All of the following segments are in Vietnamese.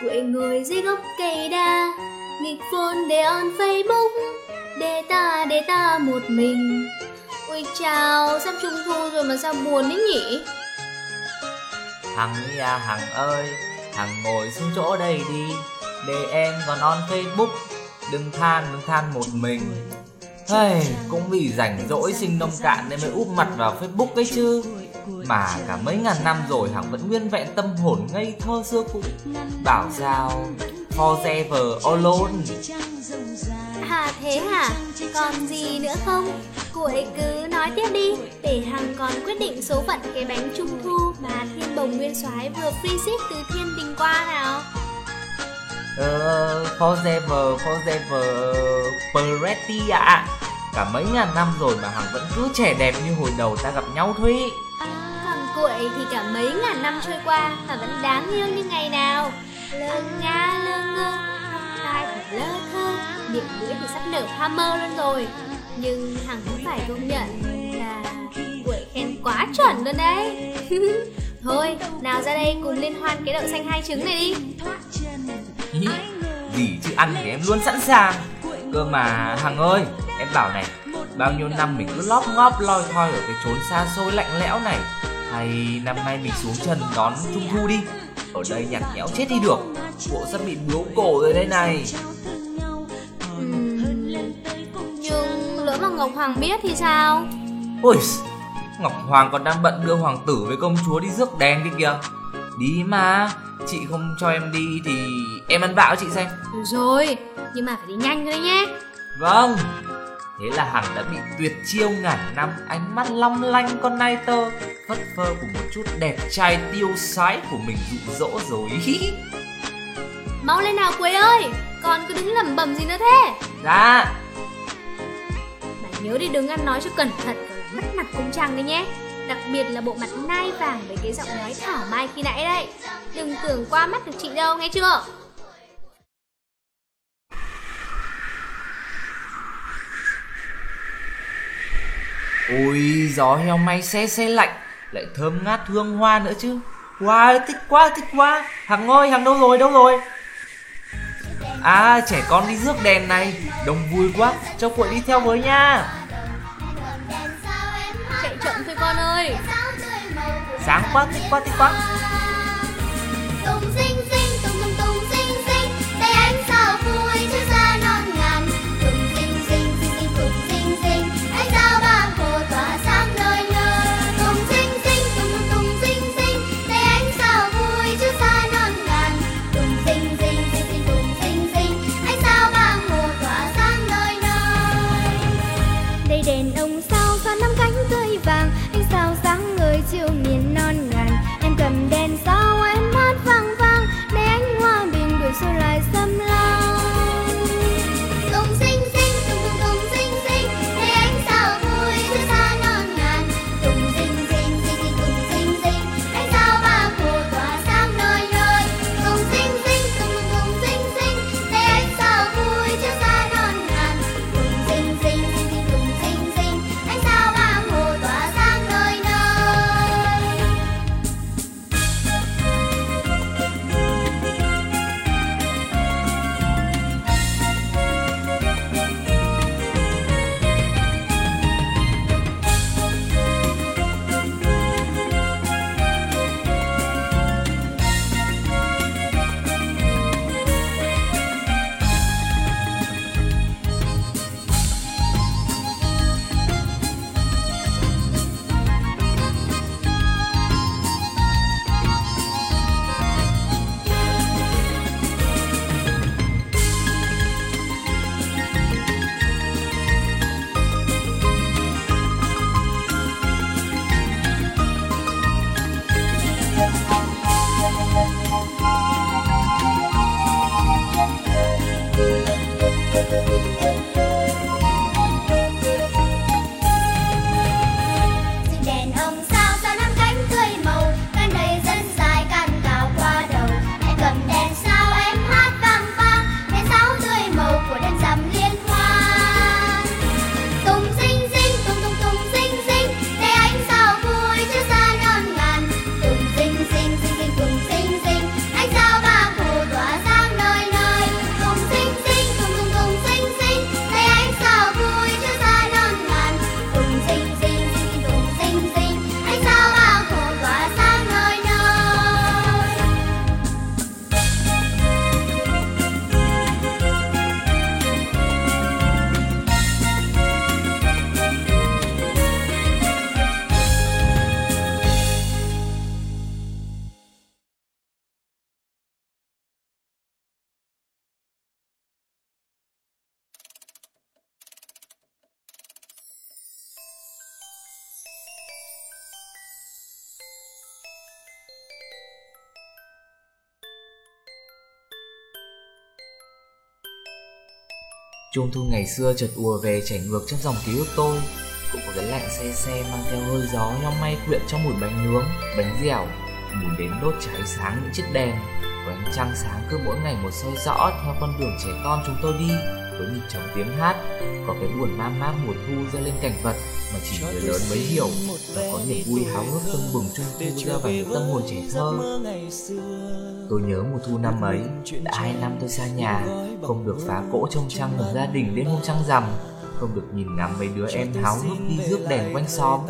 quê người ngồi dưới gốc cây đa Nghịch phone để on Facebook Để ta, để ta một mình. Ui chào, sắp trung thu rồi mà sao buồn đấy nhỉ? Hằng à Hằng ơi Hằng ngồi xuống chỗ đây đi Để em còn on Facebook. Đừng than, đừng than một mình. Hey, cũng vì rảnh rỗi sinh nông cạn nên mới úp mặt vào Facebook ấy chứ. Mà cả mấy ngàn năm rồi Hằng vẫn nguyên vẹn tâm hồn ngây thơ xưa cũ. Bảo sao Forever alone. À thế hả, còn gì nữa không? Cụ ấy cứ nói tiếp đi. Để Hằng còn quyết định số phận cái bánh trung thu Mà thiên bồng nguyên soái vừa free ship từ thiên đình qua nào. Ờ, forever, forever Peretti ạ Cả mấy ngàn năm rồi mà Hằng vẫn cứ trẻ đẹp như hồi đầu ta gặp nhau Thúy Còn cụ ấy thì cả mấy ngàn năm trôi qua Mà vẫn đáng yêu như ngày nào. Lơ nga lơ ngơ Tai thật lơ thơ Miệng mũi thì sắp nở hoa mơ luôn rồi. Nhưng Hằng cũng phải công nhận là ấy khen quá chuẩn luôn đấy. Thôi, nào ra đây cùng liên hoan cái đậu xanh hai trứng này đi. Gì chứ ăn thì em luôn sẵn sàng Cơ mà. Hằng ơi Em bảo này Bao nhiêu năm mình cứ lóp ngóp loi thoi ở cái chốn xa xôi lạnh lẽo này. Hay năm nay mình xuống trần đón trung thu đi. Ở đây nhạt nhẽo chết đi được. Bộ sắp bị biếu cổ rồi đây này. Nhưng lỡ mà Ngọc Hoàng biết thì sao? Ôi Ngọc Hoàng còn đang bận đưa hoàng tử với công chúa đi rước đèn kia kìa Đi mà. Chị không cho em đi thì em ăn bạo chị xem. Được rồi, nhưng mà phải đi nhanh thôi nhé. Vâng Thế là Hằng đã bị tuyệt chiêu ngàn năm Ánh mắt long lanh con nai tơ Phất phơ của một chút đẹp trai tiêu sái của mình dụ dỗ rồi. Mau lên nào Quế ơi Con cứ đứng lẩm bẩm gì nữa thế? Dạ. Mà nhớ đi đừng ăn nói cho cẩn thận mất mặt cung trăng đấy nhé Đặc biệt là bộ mặt nai vàng với cái giọng nói thảo mai khi nãy đấy. Đừng tưởng qua mắt được chị đâu, nghe chưa? Ôi, gió heo may xe xe lạnh, Lại thơm ngát hương hoa nữa chứ. Wow thích quá thích quá. Hằng ơi, Hằng đâu rồi đâu rồi? À trẻ con đi rước đèn này, Đông vui quá. Cho cuội đi theo với nha chậm thôi con ơi Sáng quá thích quá thích quá Tung sinh sinh, tung tung tung sinh sinh, tay ánh sao vui chứ ra non Trung thu ngày xưa chợt ùa về chảy ngược trong dòng ký ức tôi. Cũng có cái lạnh xe xe mang theo hơi gió nhau may quyện trong mùi bánh nướng, bánh dẻo Mùi đến đốt cháy sáng những chiếc đèn. Và ánh trăng sáng cứ mỗi ngày một soi rõ theo con đường trẻ con chúng tôi đi. Với nhịp trống tiếng hát Có cái buồn ma mát mùa thu ra lên cảnh vật Mà chỉ người lớn mới hiểu Và có niềm vui háo hức tưng bừng trung thu ra vào những tâm hồn trẻ thơ Tôi nhớ mùa thu năm ấy. Đã hai năm tôi xa nhà, Không được phá cỗ trông trăng một gia đình đến hôm trăng rằm, Không được nhìn ngắm mấy đứa em háo hức đi rước đèn quanh xóm.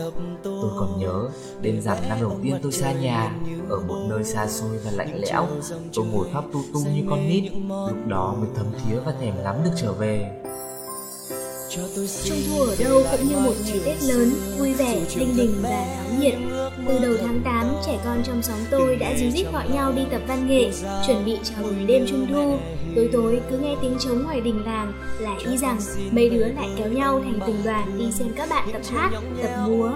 Tôi còn nhớ, Đêm rằm năm đầu tiên tôi xa nhà, Ở một nơi xa xôi và lạnh lẽo, Tôi ngồi khóc tu tu như con nít, Lúc đó mới thấm thía và thèm lắm được trở về. Trung thu ở đâu cũng như một ngày Tết lớn, vui vẻ, đinh đình và náo nhiệt. Từ đầu tháng 8, trẻ con trong xóm tôi đã díu dít gọi nhau đi tập văn nghệ, chuẩn bị chào mừng đêm Trung thu. Tối tối cứ nghe tiếng trống ngoài đình làng là y rằng mấy đứa lại kéo nhau thành từng đoàn đi xem các bạn tập hát, tập múa.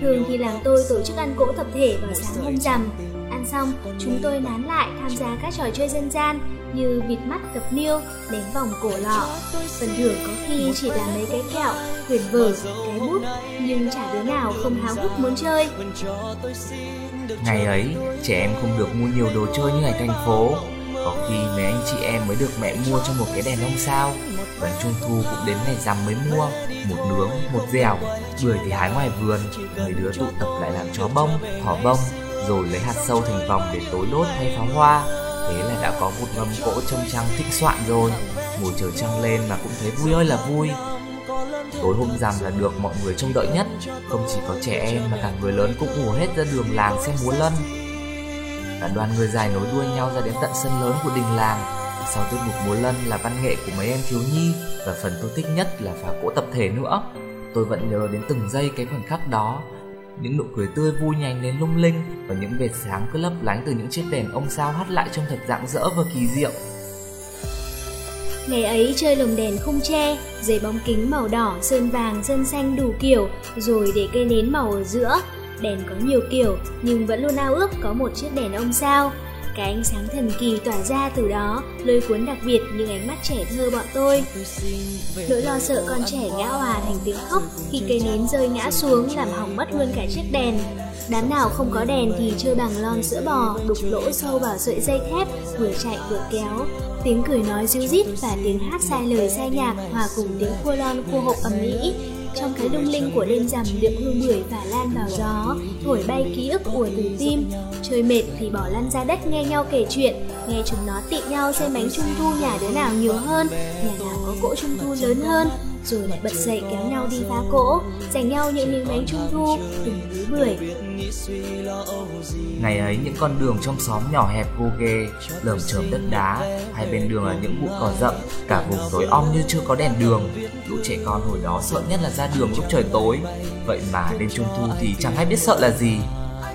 Thường thì làng tôi tổ chức ăn cỗ tập thể vào sáng hôm rằm. Ăn xong, chúng tôi nán lại tham gia các trò chơi dân gian như vịt mắt tập niêu, đánh vòng cổ lọ. Phần thưởng có khi chỉ là mấy cái kẹo, quyển vở, cái bút, nhưng chả đứa nào không háo hức muốn chơi. Ngày ấy, trẻ em không được mua nhiều đồ chơi như ngày thành phố Có khi mấy anh chị em mới được mẹ mua cho một cái đèn ông sao Bánh trung thu cũng đến ngày rằm mới mua Một nướng, một dẻo Bưởi thì hái ngoài vườn Mấy đứa tụ tập lại làm chó bông, thỏ bông Rồi lấy hạt sâu thành vòng để tối đốt hay pháo hoa Thế là đã có một mâm cỗ trông trăng thịnh soạn rồi. Ngồi chờ trăng lên mà cũng thấy vui ơi là vui. Tối hôm rằm là được mọi người trông đợi nhất. Không chỉ có trẻ em mà cả người lớn cũng ùa hết ra đường làng xem múa lân. Cả đoàn người dài nối đuôi nhau ra đến tận sân lớn của đình làng. Sau tiết mục múa lân là văn nghệ của mấy em thiếu nhi Và phần tôi thích nhất là phá cỗ tập thể nữa. Tôi vẫn nhớ đến từng giây cái khoảnh khắc đó những nụ cười tươi vui nhanh đến lung linh và những vệt sáng cứ lấp lánh từ những chiếc đèn ông sao hắt lại trông thật rạng rỡ và kỳ diệu Ngày ấy chơi lồng đèn khung tre, giấy bóng kính màu đỏ, sơn vàng, sơn xanh đủ kiểu, rồi để cây nến màu ở giữa. Đèn có nhiều kiểu, nhưng vẫn luôn ao ước có một chiếc đèn ông sao. Cái ánh sáng thần kỳ tỏa ra từ đó, lôi cuốn đặc biệt những ánh mắt trẻ thơ bọn tôi. Nỗi lo sợ con trẻ ngã hòa thành tiếng khóc khi cây nến rơi ngã xuống làm hỏng mất luôn cả chiếc đèn. Đám nào không có đèn thì chơi bằng lon sữa bò, đục lỗ sâu vào sợi dây thép, vừa chạy vừa kéo. Tiếng cười nói ríu rít và tiếng hát sai lời sai nhạc hòa cùng tiếng khua lon khua hộp ầm ĩ. Trong cái lung linh của đêm rằm được hương bưởi và lan vào gió, thổi bay ký ức ùa từ tim. Chơi mệt thì bỏ lăn ra đất nghe nhau kể chuyện, nghe chúng nó tị nhau xem bánh trung thu nhà đứa nào nhiều hơn, nhà nào có cỗ trung thu lớn hơn, rồi lại bật dậy kéo nhau đi phá cỗ, giành nhau những miếng bánh trung thu, từng túi bưởi. Ngày ấy những con đường trong xóm nhỏ hẹp gô ghê, lởm chởm đất đá, hai bên đường là những bụi cỏ rậm, cả vùng tối om như chưa có đèn đường. Lũ trẻ con hồi đó sợ nhất là ra đường lúc trời tối, vậy mà đêm trung thu thì chẳng ai biết sợ là gì.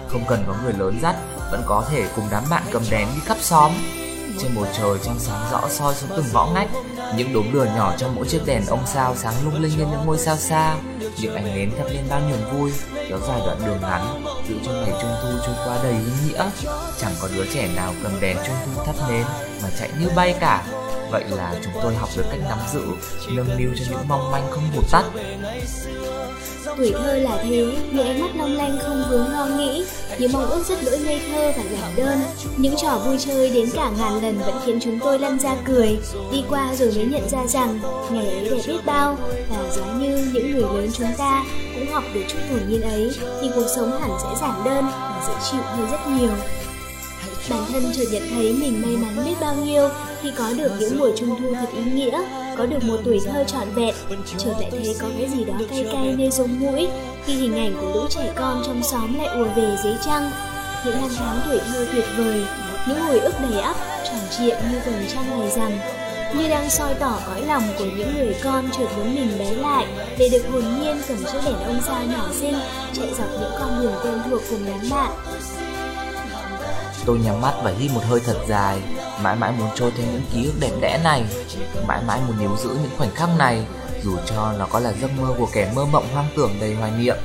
Không cần có người lớn dắt, vẫn có thể cùng đám bạn cầm đèn đi khắp xóm. Trên bầu trời trong sáng rõ soi xuống từng ngõ ngách, những đốm lửa nhỏ trong mỗi chiếc đèn ông sao sáng lung linh như những ngôi sao xa. Những ánh nến thắp lên bao niềm vui, kéo dài đoạn đường ngắn, giữ cho ngày trung thu trôi qua đầy ý nghĩa. Chẳng có đứa trẻ nào cầm đèn trung thu thắp nến mà chạy như bay cả. Vậy là chúng tôi học được cách nắm giữ, nâng niu cho những mong manh không vụt tắt. Tuổi thơ là thế, những ánh mắt long lanh không vướng lo nghĩ, những mong ước rất đỗi ngây thơ và giản đơn. Những trò vui chơi đến cả ngàn lần vẫn khiến chúng tôi lăn ra cười, đi qua rồi mới nhận ra rằng ngày ấy đẹp biết bao, và giống như những người lớn chúng ta cũng học được chút hồn nhiên ấy, thì cuộc sống hẳn sẽ giản đơn và dễ chịu hơn rất nhiều. Bản thân chợt nhận thấy mình may mắn biết bao nhiêu khi có được những mùa trung thu thật ý nghĩa, có được một tuổi thơ trọn vẹn. Chợt lại thấy có cái gì đó cay cay nơi giống mũi khi hình ảnh của lũ trẻ con trong xóm lại ùa về dưới trăng. Những năm tháng tuổi thơ tuyệt vời, những hồi ức đầy ắp, tròn trịa như vầng trăng ngày rằm, như đang soi tỏ cõi lòng của những người con chợt muốn mình bé lại để được hồn nhiên cầm chiếc đèn ông sao nhỏ xinh chạy dọc những con đường quen thuộc cùng đám bạn Tôi nhắm mắt và hít một hơi thật dài Mãi mãi muốn trôi theo những ký ức đẹp đẽ này, Mãi mãi muốn níu giữ những khoảnh khắc này, Dù cho nó có là giấc mơ của kẻ mơ mộng hoang tưởng đầy hoài niệm.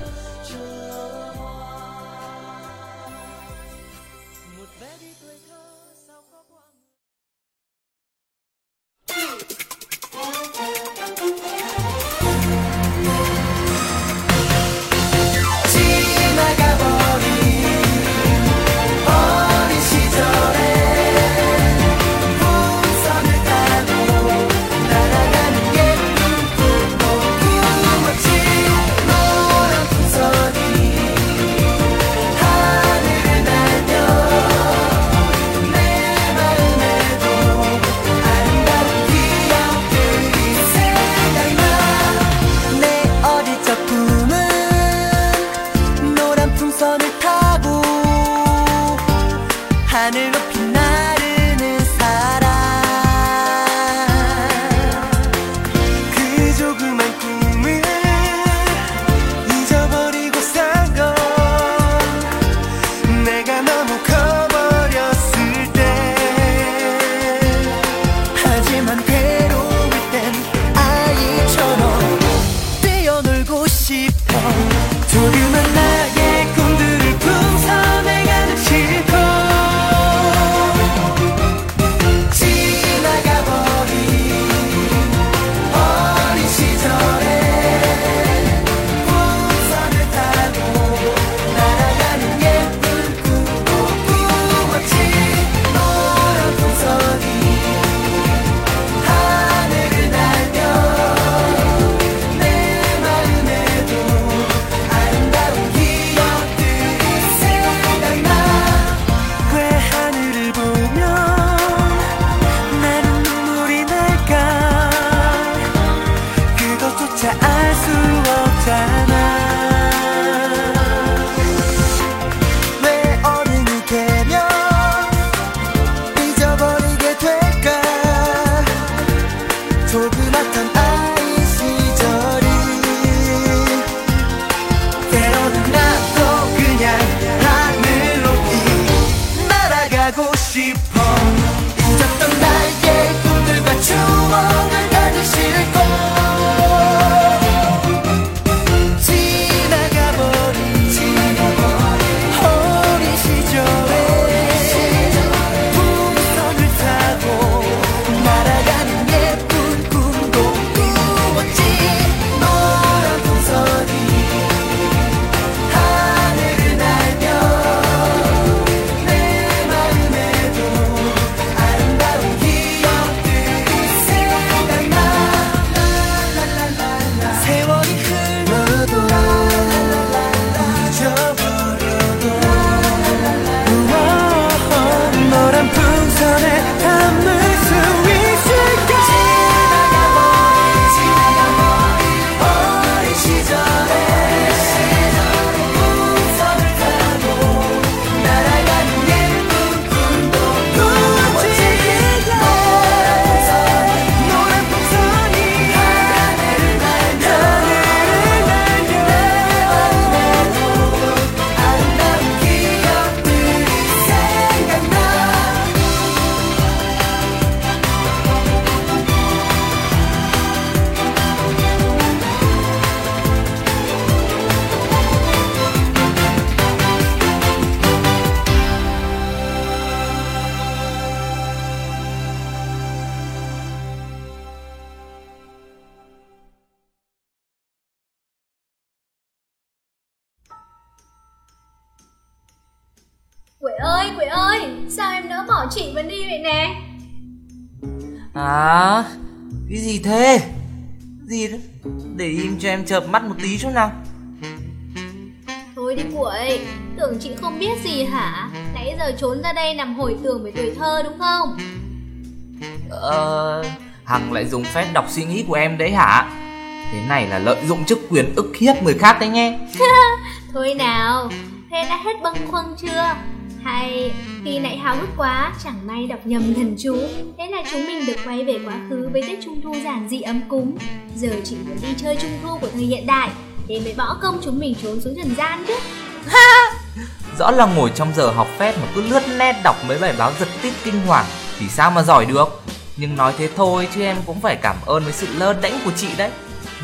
À Cái gì thế Gì đó Để im cho em chợp mắt một tí chút nào Thôi đi Quệ, tưởng chị không biết gì hả? Nãy giờ trốn ra đây nằm hồi tưởng về tuổi thơ đúng không? Ờ Hằng lại dùng phép đọc suy nghĩ của em đấy hả Thế này là lợi dụng chức quyền ức hiếp người khác đấy nghe Thôi nào, thế đã hết bâng khuâng chưa? Hay khi nãy háo hức quá, chẳng may đọc nhầm thần chú. Thế là chúng mình được quay về quá khứ với Tết Trung Thu giản dị ấm cúng. Giờ chỉ muốn đi chơi Trung Thu của thời hiện đại Thế mới bỏ công chúng mình trốn xuống trần gian chứ. Rõ là ngồi trong giờ học phép mà cứ lướt nét đọc mấy bài báo giật tít kinh hoàng Thì sao mà giỏi được? Nhưng nói thế thôi chứ em cũng phải cảm ơn với sự lơ đễnh của chị đấy.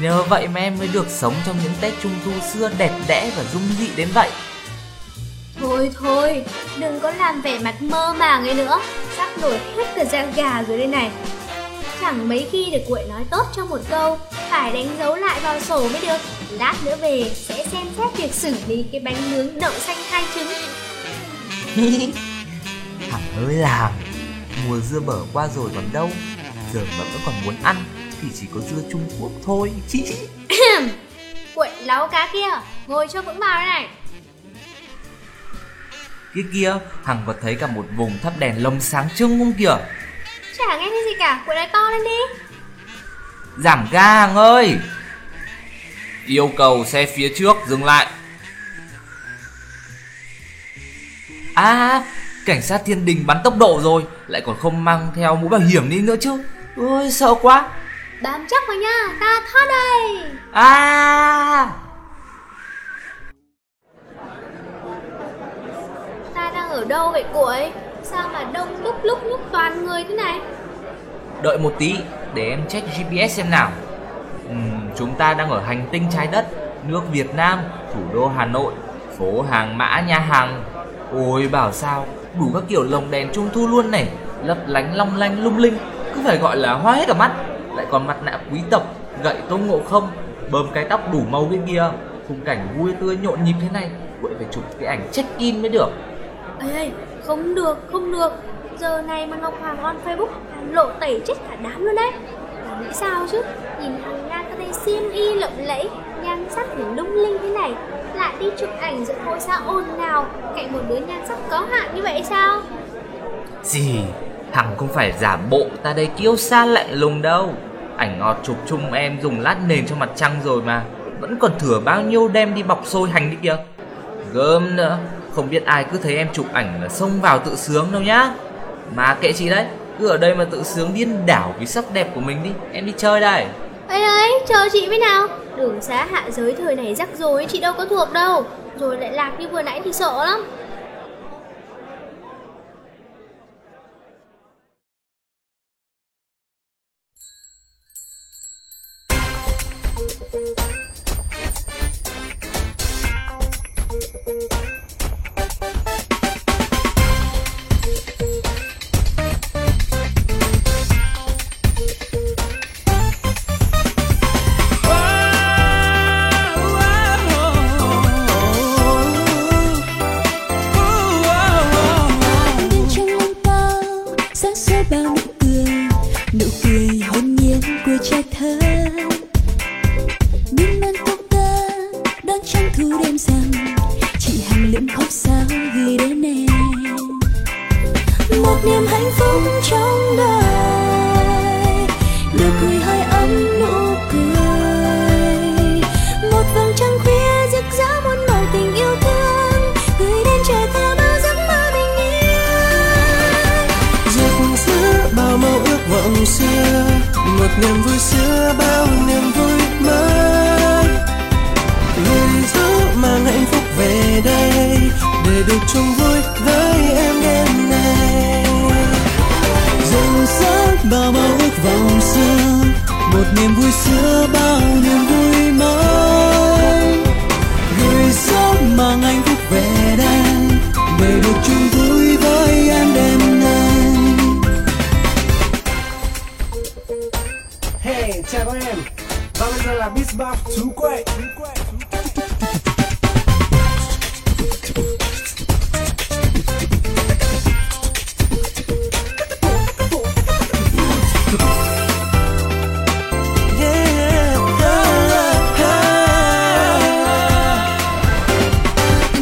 Nhờ vậy mà em mới được sống trong những Tết Trung Thu xưa đẹp đẽ và dung dị đến vậy. Thôi thôi, đừng có làm vẻ mặt mơ màng ấy nữa. Sắp nổi hết cả da gà rồi đây này. Chẳng mấy khi được quậy nói tốt trong một câu Phải đánh dấu lại vào sổ mới được. Lát nữa về sẽ xem xét việc xử lý cái bánh nướng đậu xanh hai trứng. Hằng ơi làm Mùa dưa bở qua rồi còn đâu. Giờ mà vẫn còn muốn ăn Thì chỉ có dưa Trung Quốc thôi Quậy láu cá kia, ngồi cho vững vào đây này Kia kia Hằng còn thấy cả một vùng thắp đèn lồng sáng trưng không kìa? Chả nghe thấy gì cả, quậy nói to lên đi. Giảm ga Hằng ơi. Yêu cầu xe phía trước dừng lại. À Cảnh sát thiên đình bắn tốc độ rồi Lại còn không mang theo mũ bảo hiểm đi nữa chứ. Ôi sợ quá. Bám chắc vào nha, ta thoát đây. À Ta đang ở đâu vậy quậy? Sao mà đông đúc lúc nhúc toàn người thế này? Đợi một tí để em check GPS xem nào Ừm, Chúng ta đang ở hành tinh trái đất nước Việt Nam, thủ đô Hà Nội, phố hàng mã nhà hàng. Ôi bảo sao, đủ các kiểu lồng đèn trung thu luôn này, lấp lánh long lanh lung linh, cứ phải gọi là hoa hết cả mắt. Lại còn mặt nạ quý tộc, gậy tôn ngộ không, bơm cái tóc đủ màu bên kia, khung cảnh vui tươi nhộn nhịp thế này, vậy phải chụp cái ảnh check in mới được. Ê, ê, không được, không được. Giờ này mà Ngọc Hoàng on Facebook lộ tẩy chết cả đám luôn đấy. Bà nghĩ sao chứ? Nhìn hàng Nga có tay xiêm y lộng lẫy Nhan sắc thì lung linh thế này. Lại đi chụp ảnh giữa ngôi sao ồn nào Cạnh một đứa nhan sắc có hạn như vậy sao? Gì, Hằng không phải giả bộ ta đây kiêu xa lạnh lùng đâu. Ảnh ngọt chụp chung em dùng lát nền cho mặt trăng rồi mà. Vẫn còn thừa bao nhiêu đem đi bọc xôi hành đi kìa. Gớm nữa. Không biết ai cứ thấy em chụp ảnh là xông vào tự sướng đâu nhá. Mà kệ chị đấy, Cứ ở đây mà tự sướng điên đảo vì sắc đẹp của mình đi. Em đi chơi đây. Ấy ấy chờ chị với nào. Đường xá hạ giới thời này rắc rối, chị đâu có thuộc đâu. Rồi lại lạc như vừa nãy thì sợ lắm. Niềm vui xưa, bao niềm vui mới. Người giữ mang hạnh phúc về đây, để được chung vui với em đêm nay. Rực rỡ bao bao ước vọng xưa một niềm vui xưa, bao niềm vui mới. Người gió mang hạnh phúc về đây, để được chung là Beatbox Chú Quậy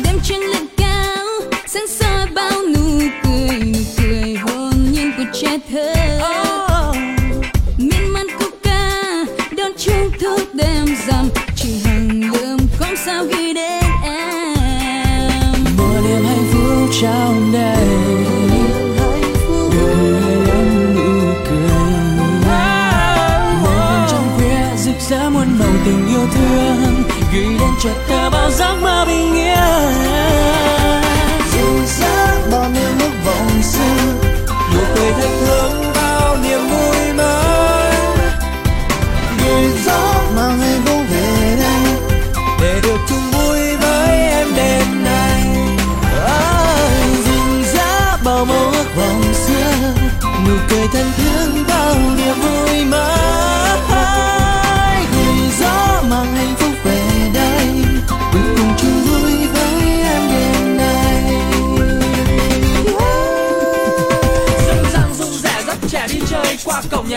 đêm trăng lên cao sáng soi bao nụ cười nụ cười hồn nhiên của trẻ giấc mơ bình yên.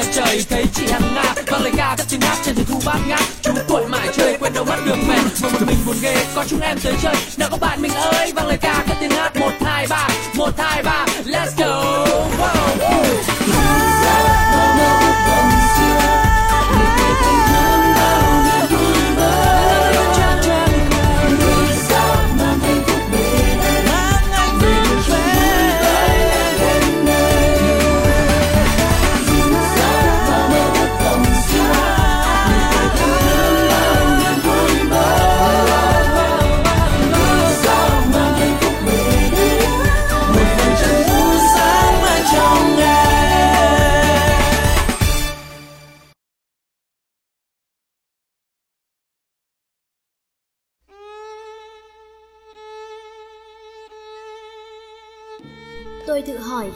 Qua trời thấy chị hàng nga vang lời ca các tiếng hát trên thềm thu bát ngát. Chúng tuổi mãi chơi quên đâu mất đường về mà một mình buồn ghê. Có chúng em tới chơi, nào các bạn mình ơi. Vang lời ca các tiếng hát, một, hai, ba. Một, hai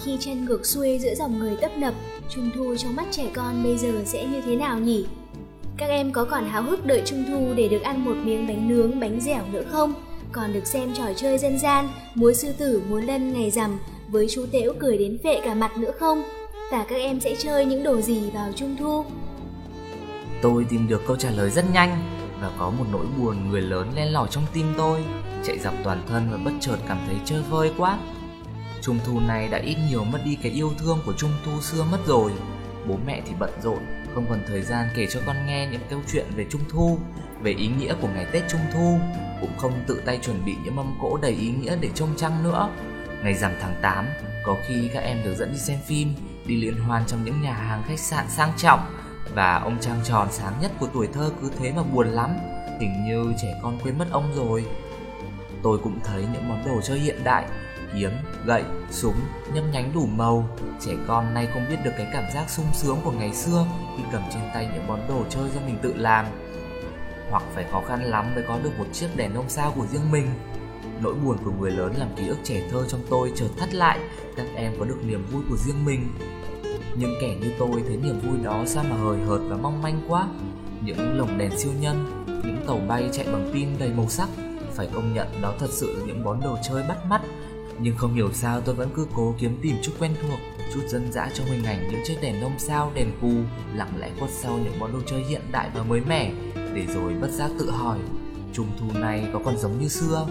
khi chân ngược xuôi giữa dòng người tấp nập, Trung thu trong mắt trẻ con bây giờ sẽ như thế nào nhỉ? Các em có còn háo hức đợi Trung thu để được ăn một miếng bánh nướng, bánh dẻo nữa không? Còn được xem trò chơi dân gian, múa sư tử, múa lân ngày rằm với chú Tễu cười đến phệ cả mặt nữa không? Và các em sẽ chơi những đồ gì vào Trung thu? Tôi tìm được câu trả lời rất nhanh và có một nỗi buồn người lớn len lỏi trong tim tôi, chạy dọc toàn thân và bất chợt cảm thấy chơi vơi quá. Trung thu này đã ít nhiều mất đi cái yêu thương của trung thu xưa mất rồi. Bố mẹ thì bận rộn, không còn thời gian kể cho con nghe những câu chuyện về trung thu, về ý nghĩa của ngày Tết Trung thu, cũng không tự tay chuẩn bị những mâm cỗ đầy ý nghĩa để trông trăng nữa. Ngày rằm tháng 8, có khi các em được dẫn đi xem phim, đi liên hoan trong những nhà hàng khách sạn sang trọng và ông trăng tròn sáng nhất của tuổi thơ cứ thế mà buồn lắm, hình như trẻ con quên mất ông rồi. Tôi cũng thấy những món đồ chơi hiện đại kiếm, gậy, súng, nhấp nhánh đủ màu. Trẻ con nay không biết được cái cảm giác sung sướng của ngày xưa Khi cầm trên tay những món đồ chơi do mình tự làm. Hoặc phải khó khăn lắm mới có được một chiếc đèn ông sao của riêng mình. Nỗi buồn của người lớn làm ký ức trẻ thơ trong tôi chợt thắt lại Các em có được niềm vui của riêng mình. Những kẻ như tôi thấy niềm vui đó sao mà hời hợt và mong manh quá. Những lồng đèn siêu nhân Những tàu bay chạy bằng pin đầy màu sắc Phải công nhận đó thật sự là những món đồ chơi bắt mắt nhưng không hiểu sao tôi vẫn cứ cố kiếm tìm chút quen thuộc, chút dân dã trong hình ảnh những chiếc đèn nông sao, đèn cù lặng lẽ khuất sau những món đồ chơi hiện đại và mới mẻ, để rồi bất giác tự hỏi trung thu này có còn giống như xưa?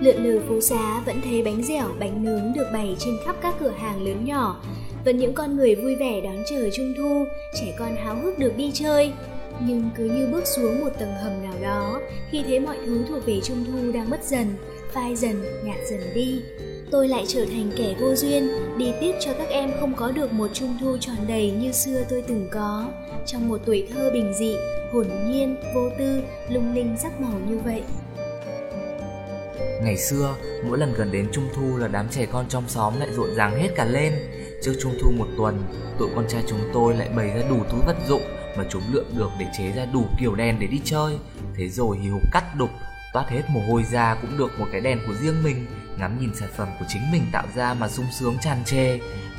Lượn lờ phố xá vẫn thấy bánh dẻo, bánh nướng được bày trên khắp các cửa hàng lớn nhỏ. Vẫn những con người vui vẻ đón chờ trung thu, trẻ con háo hức được đi chơi. Nhưng cứ như bước xuống một tầng hầm nào đó, khi thấy mọi thứ thuộc về trung thu đang mất dần phai dần, nhạt dần đi. Tôi lại trở thành kẻ vô duyên, đi tiếc cho các em không có được một trung thu tròn đầy như xưa tôi từng có, trong một tuổi thơ bình dị, hồn nhiên, vô tư, lung linh sắc màu như vậy. Ngày xưa, mỗi lần gần đến trung thu là đám trẻ con trong xóm lại rộn ràng hết cả lên. Trước trung thu một tuần, tụi con trai chúng tôi lại bày ra đủ túi vật dụng mà chúng lượm được để chế ra đủ kiểu đèn để đi chơi. Thế rồi hì hục cắt đục, toát hết mồ hôi ra cũng được một cái đèn của riêng mình, ngắm nhìn sản phẩm của chính mình tạo ra mà sung sướng tràn trề.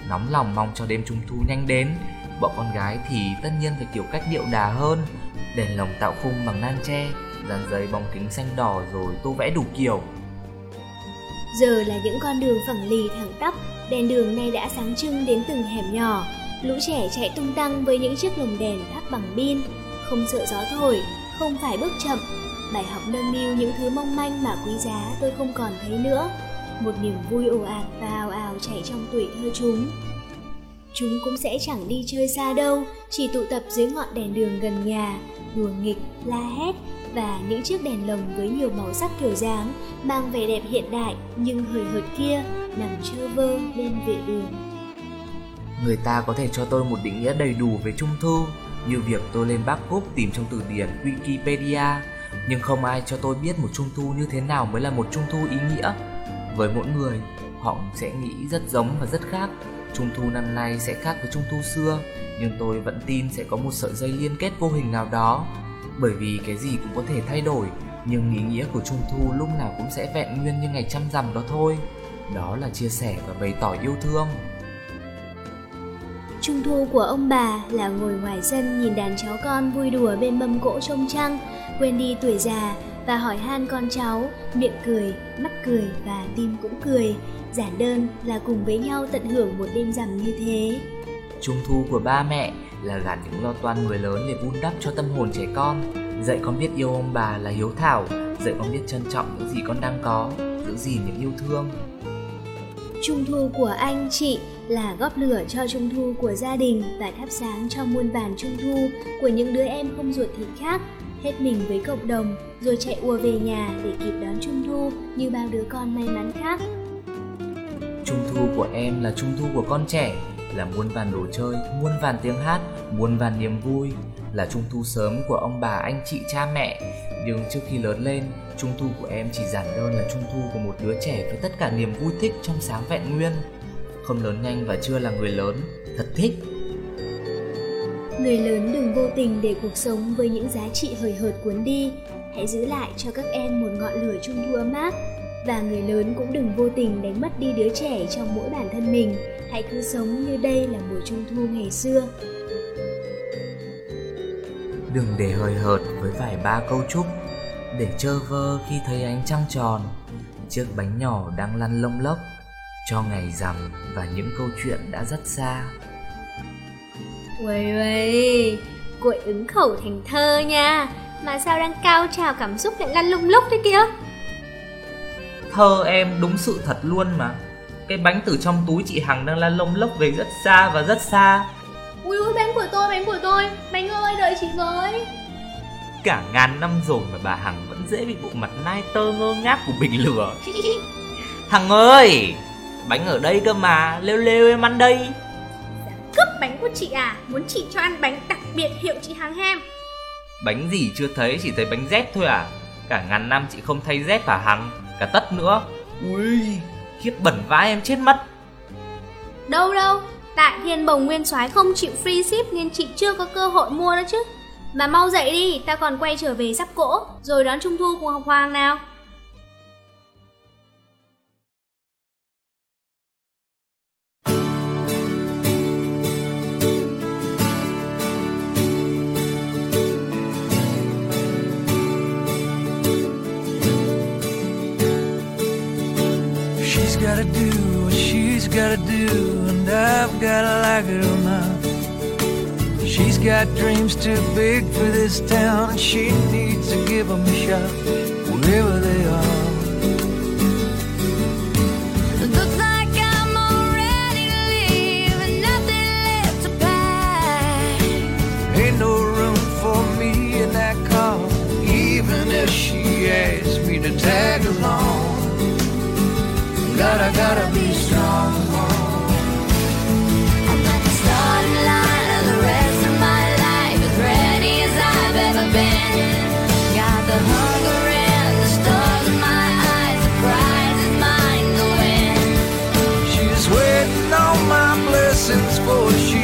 Nóng lòng mong cho đêm trung thu nhanh đến. Bọn con gái thì tất nhiên phải kiểu cách điệu đà hơn, đèn lồng tạo khung bằng nan tre dàn giấy bóng kính xanh đỏ rồi tô vẽ đủ kiểu. Giờ là những con đường phẳng lì thẳng tắp, đèn đường nay đã sáng trưng đến từng hẻm nhỏ. Lũ trẻ chạy tung tăng với những chiếc lồng đèn thắp bằng pin. Không sợ gió thổi không phải bước chậm. Bài học nâng niu những thứ mong manh mà quý giá tôi không còn thấy nữa. Một niềm vui ồ ạt và ào ào chảy trong tuổi thơ chúng. Chúng cũng sẽ chẳng đi chơi xa đâu, chỉ tụ tập dưới ngọn đèn đường gần nhà, đùa nghịch, la hét và những chiếc đèn lồng với nhiều màu sắc kiểu dáng, mang vẻ đẹp hiện đại nhưng hời hợt kia nằm trơ vơ bên vệ đường. Người ta có thể cho tôi một định nghĩa đầy đủ về trung thu như việc tôi lên bác cúp tìm trong từ điển wikipedia. Nhưng không ai cho tôi biết một trung thu như thế nào mới là một trung thu ý nghĩa. Với mỗi người, họ sẽ nghĩ rất giống và rất khác. Trung thu năm nay sẽ khác với trung thu xưa, nhưng tôi vẫn tin sẽ có một sợi dây liên kết vô hình nào đó. Bởi vì cái gì cũng có thể thay đổi, nhưng ý nghĩa của trung thu lúc nào cũng sẽ vẹn nguyên như ngày trăm rằm đó thôi. Đó là chia sẻ và bày tỏ yêu thương. Trung thu của ông bà là ngồi ngoài sân nhìn đàn cháu con vui đùa bên mâm cỗ trông trăng quên đi tuổi già và hỏi han con cháu, miệng cười, mắt cười và tim cũng cười. Giản đơn là cùng với nhau tận hưởng một đêm rằm như thế. Trung thu của ba mẹ là gạt những lo toan người lớn để vun đắp cho tâm hồn trẻ con. Dạy con biết yêu ông bà là hiếu thảo, dạy con biết trân trọng những gì con đang có, giữ gìn những yêu thương. Trung thu của anh, chị là góp lửa cho trung thu của gia đình và thắp sáng cho muôn vàn trung thu của những đứa em không ruột thịt khác. Hết mình với cộng đồng rồi chạy ùa về nhà để kịp đón trung thu như bao đứa con may mắn khác. Trung thu của em là trung thu của con trẻ là muôn vàn đồ chơi muôn vàn tiếng hát muôn vàn niềm vui. Là trung thu sớm của ông bà anh chị cha mẹ. Nhưng trước khi lớn lên trung thu của em chỉ giản đơn là trung thu của một đứa trẻ với tất cả niềm vui thích trong sáng vẹn nguyên không lớn nhanh và chưa là người lớn thật thích Người lớn đừng vô tình để cuộc sống với những giá trị hời hợt cuốn đi. Hãy giữ lại cho các em một ngọn lửa trung thu ấm áp. Và người lớn cũng đừng vô tình đánh mất đi đứa trẻ trong mỗi bản thân mình. Hãy cứ sống như đây là mùa trung thu ngày xưa. Đừng để hời hợt với vài ba câu chúc Để trơ vơ khi thấy ánh trăng tròn Chiếc bánh nhỏ đang lăn lông lốc Cho ngày rằm và những câu chuyện đã rất xa. Uầy uầy, cuội ứng khẩu thành thơ nha. Mà sao đang cao trào cảm xúc lại lăn lung lốc thế kia Thơ em đúng sự thật luôn mà. Cái bánh từ trong túi chị Hằng đang lăn lông lốc về rất xa và rất xa. Ui ui bánh của tôi, bánh của tôi. Bánh ơi đợi chị với Cả ngàn năm rồi mà bà Hằng vẫn dễ bị bộ mặt nai tơ ngơ ngác của bình lửa Hằng ơi Bánh ở đây cơ mà Lêu lêu em ăn đây. Cướp bánh của chị à Muốn chị cho ăn bánh đặc biệt hiệu chị hàng hem Bánh gì chưa thấy chỉ thấy bánh rét thôi à. Cả ngàn năm chị không thay rét hả Hằng? Cả tất nữa. Ui Khiếp bẩn vãi em chết mất. Đâu đâu Tại thiên bồng nguyên soái không chịu free ship Nên chị chưa có cơ hội mua đó chứ mà mau dậy đi Ta còn quay trở về sắp cỗ Rồi đón trung thu cùng học hoàng nào She's gotta do what she's gotta do, and I've gotta like it or not. She's got dreams too big for this town, and she needs to give them a shot, wherever they are. she asked me to tag along. Gotta, gotta be strong. she you.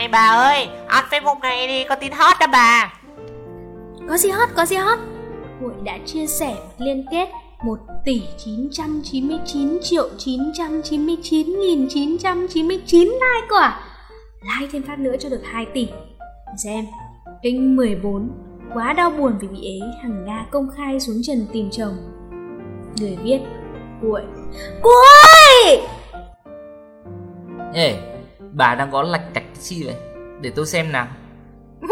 Này bà ơi, on Facebook này đi, có tin hot đó bà. Có gì hot, có gì hot? Hội đã chia sẻ liên kết 1 tỷ 999 triệu 999 nghìn 999 like quả Like thêm phát nữa cho được 2 tỷ. Xem Kênh 14 Quá đau buồn vì bị ế Hằng Nga công khai xuống trần tìm chồng. Người viết Cuội Cuội! Ê, bà đang có lạch cạch chi vậy? Để tôi xem nào.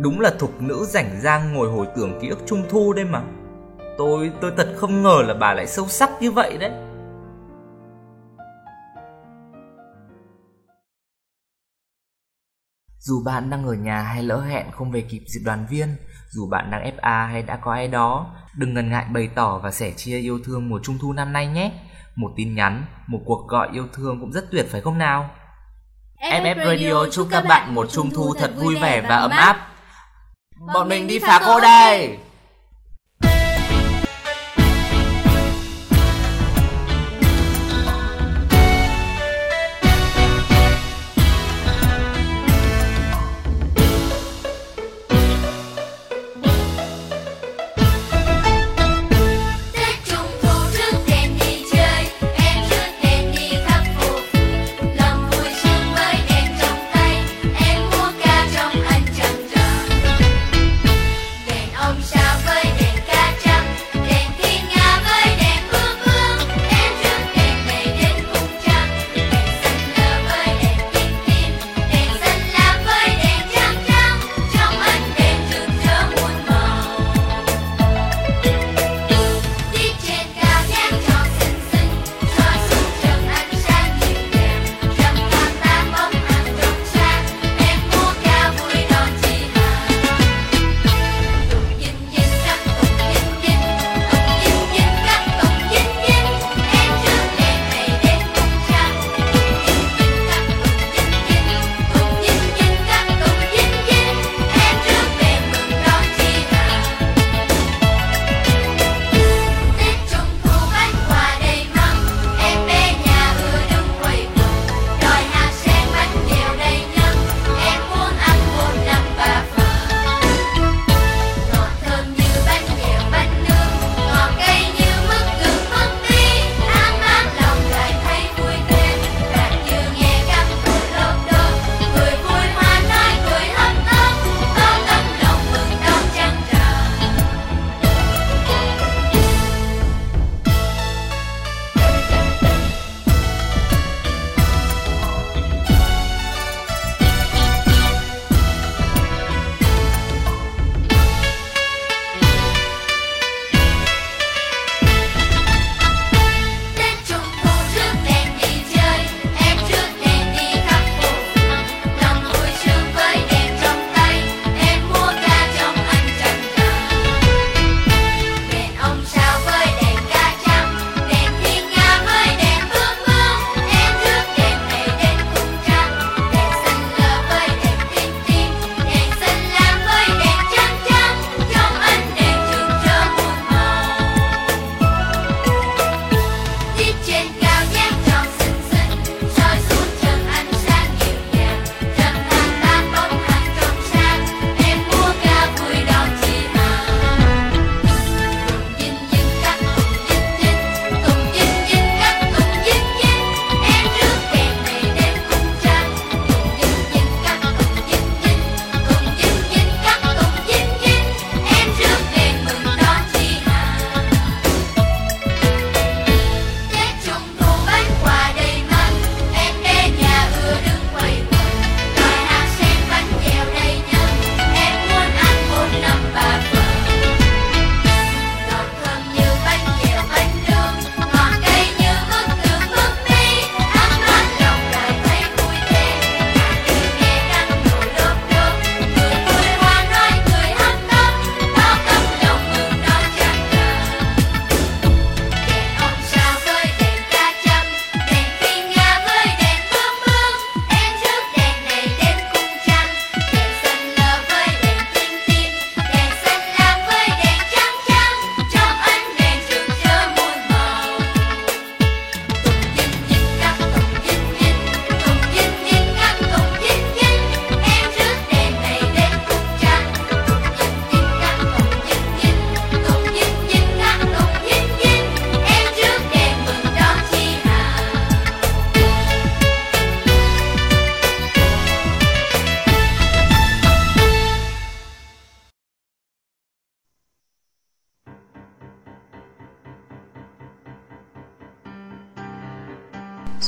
Đúng là thục nữ rảnh rang ngồi hồi tưởng ký ức trung thu đây mà. Tôi tôi thật không ngờ là bà lại sâu sắc như vậy đấy. Dù bạn đang ở nhà hay lỡ hẹn không về kịp dịp đoàn viên, dù bạn đang FA hay đã có ai đó, đừng ngần ngại bày tỏ và sẻ chia yêu thương mùa trung thu năm nay nhé. Một tin nhắn, một cuộc gọi yêu thương cũng rất tuyệt phải không nào? FF Radio chúc các bạn một trung thu thật vui vẻ và ấm áp. Bọn mình đi phá cô đây!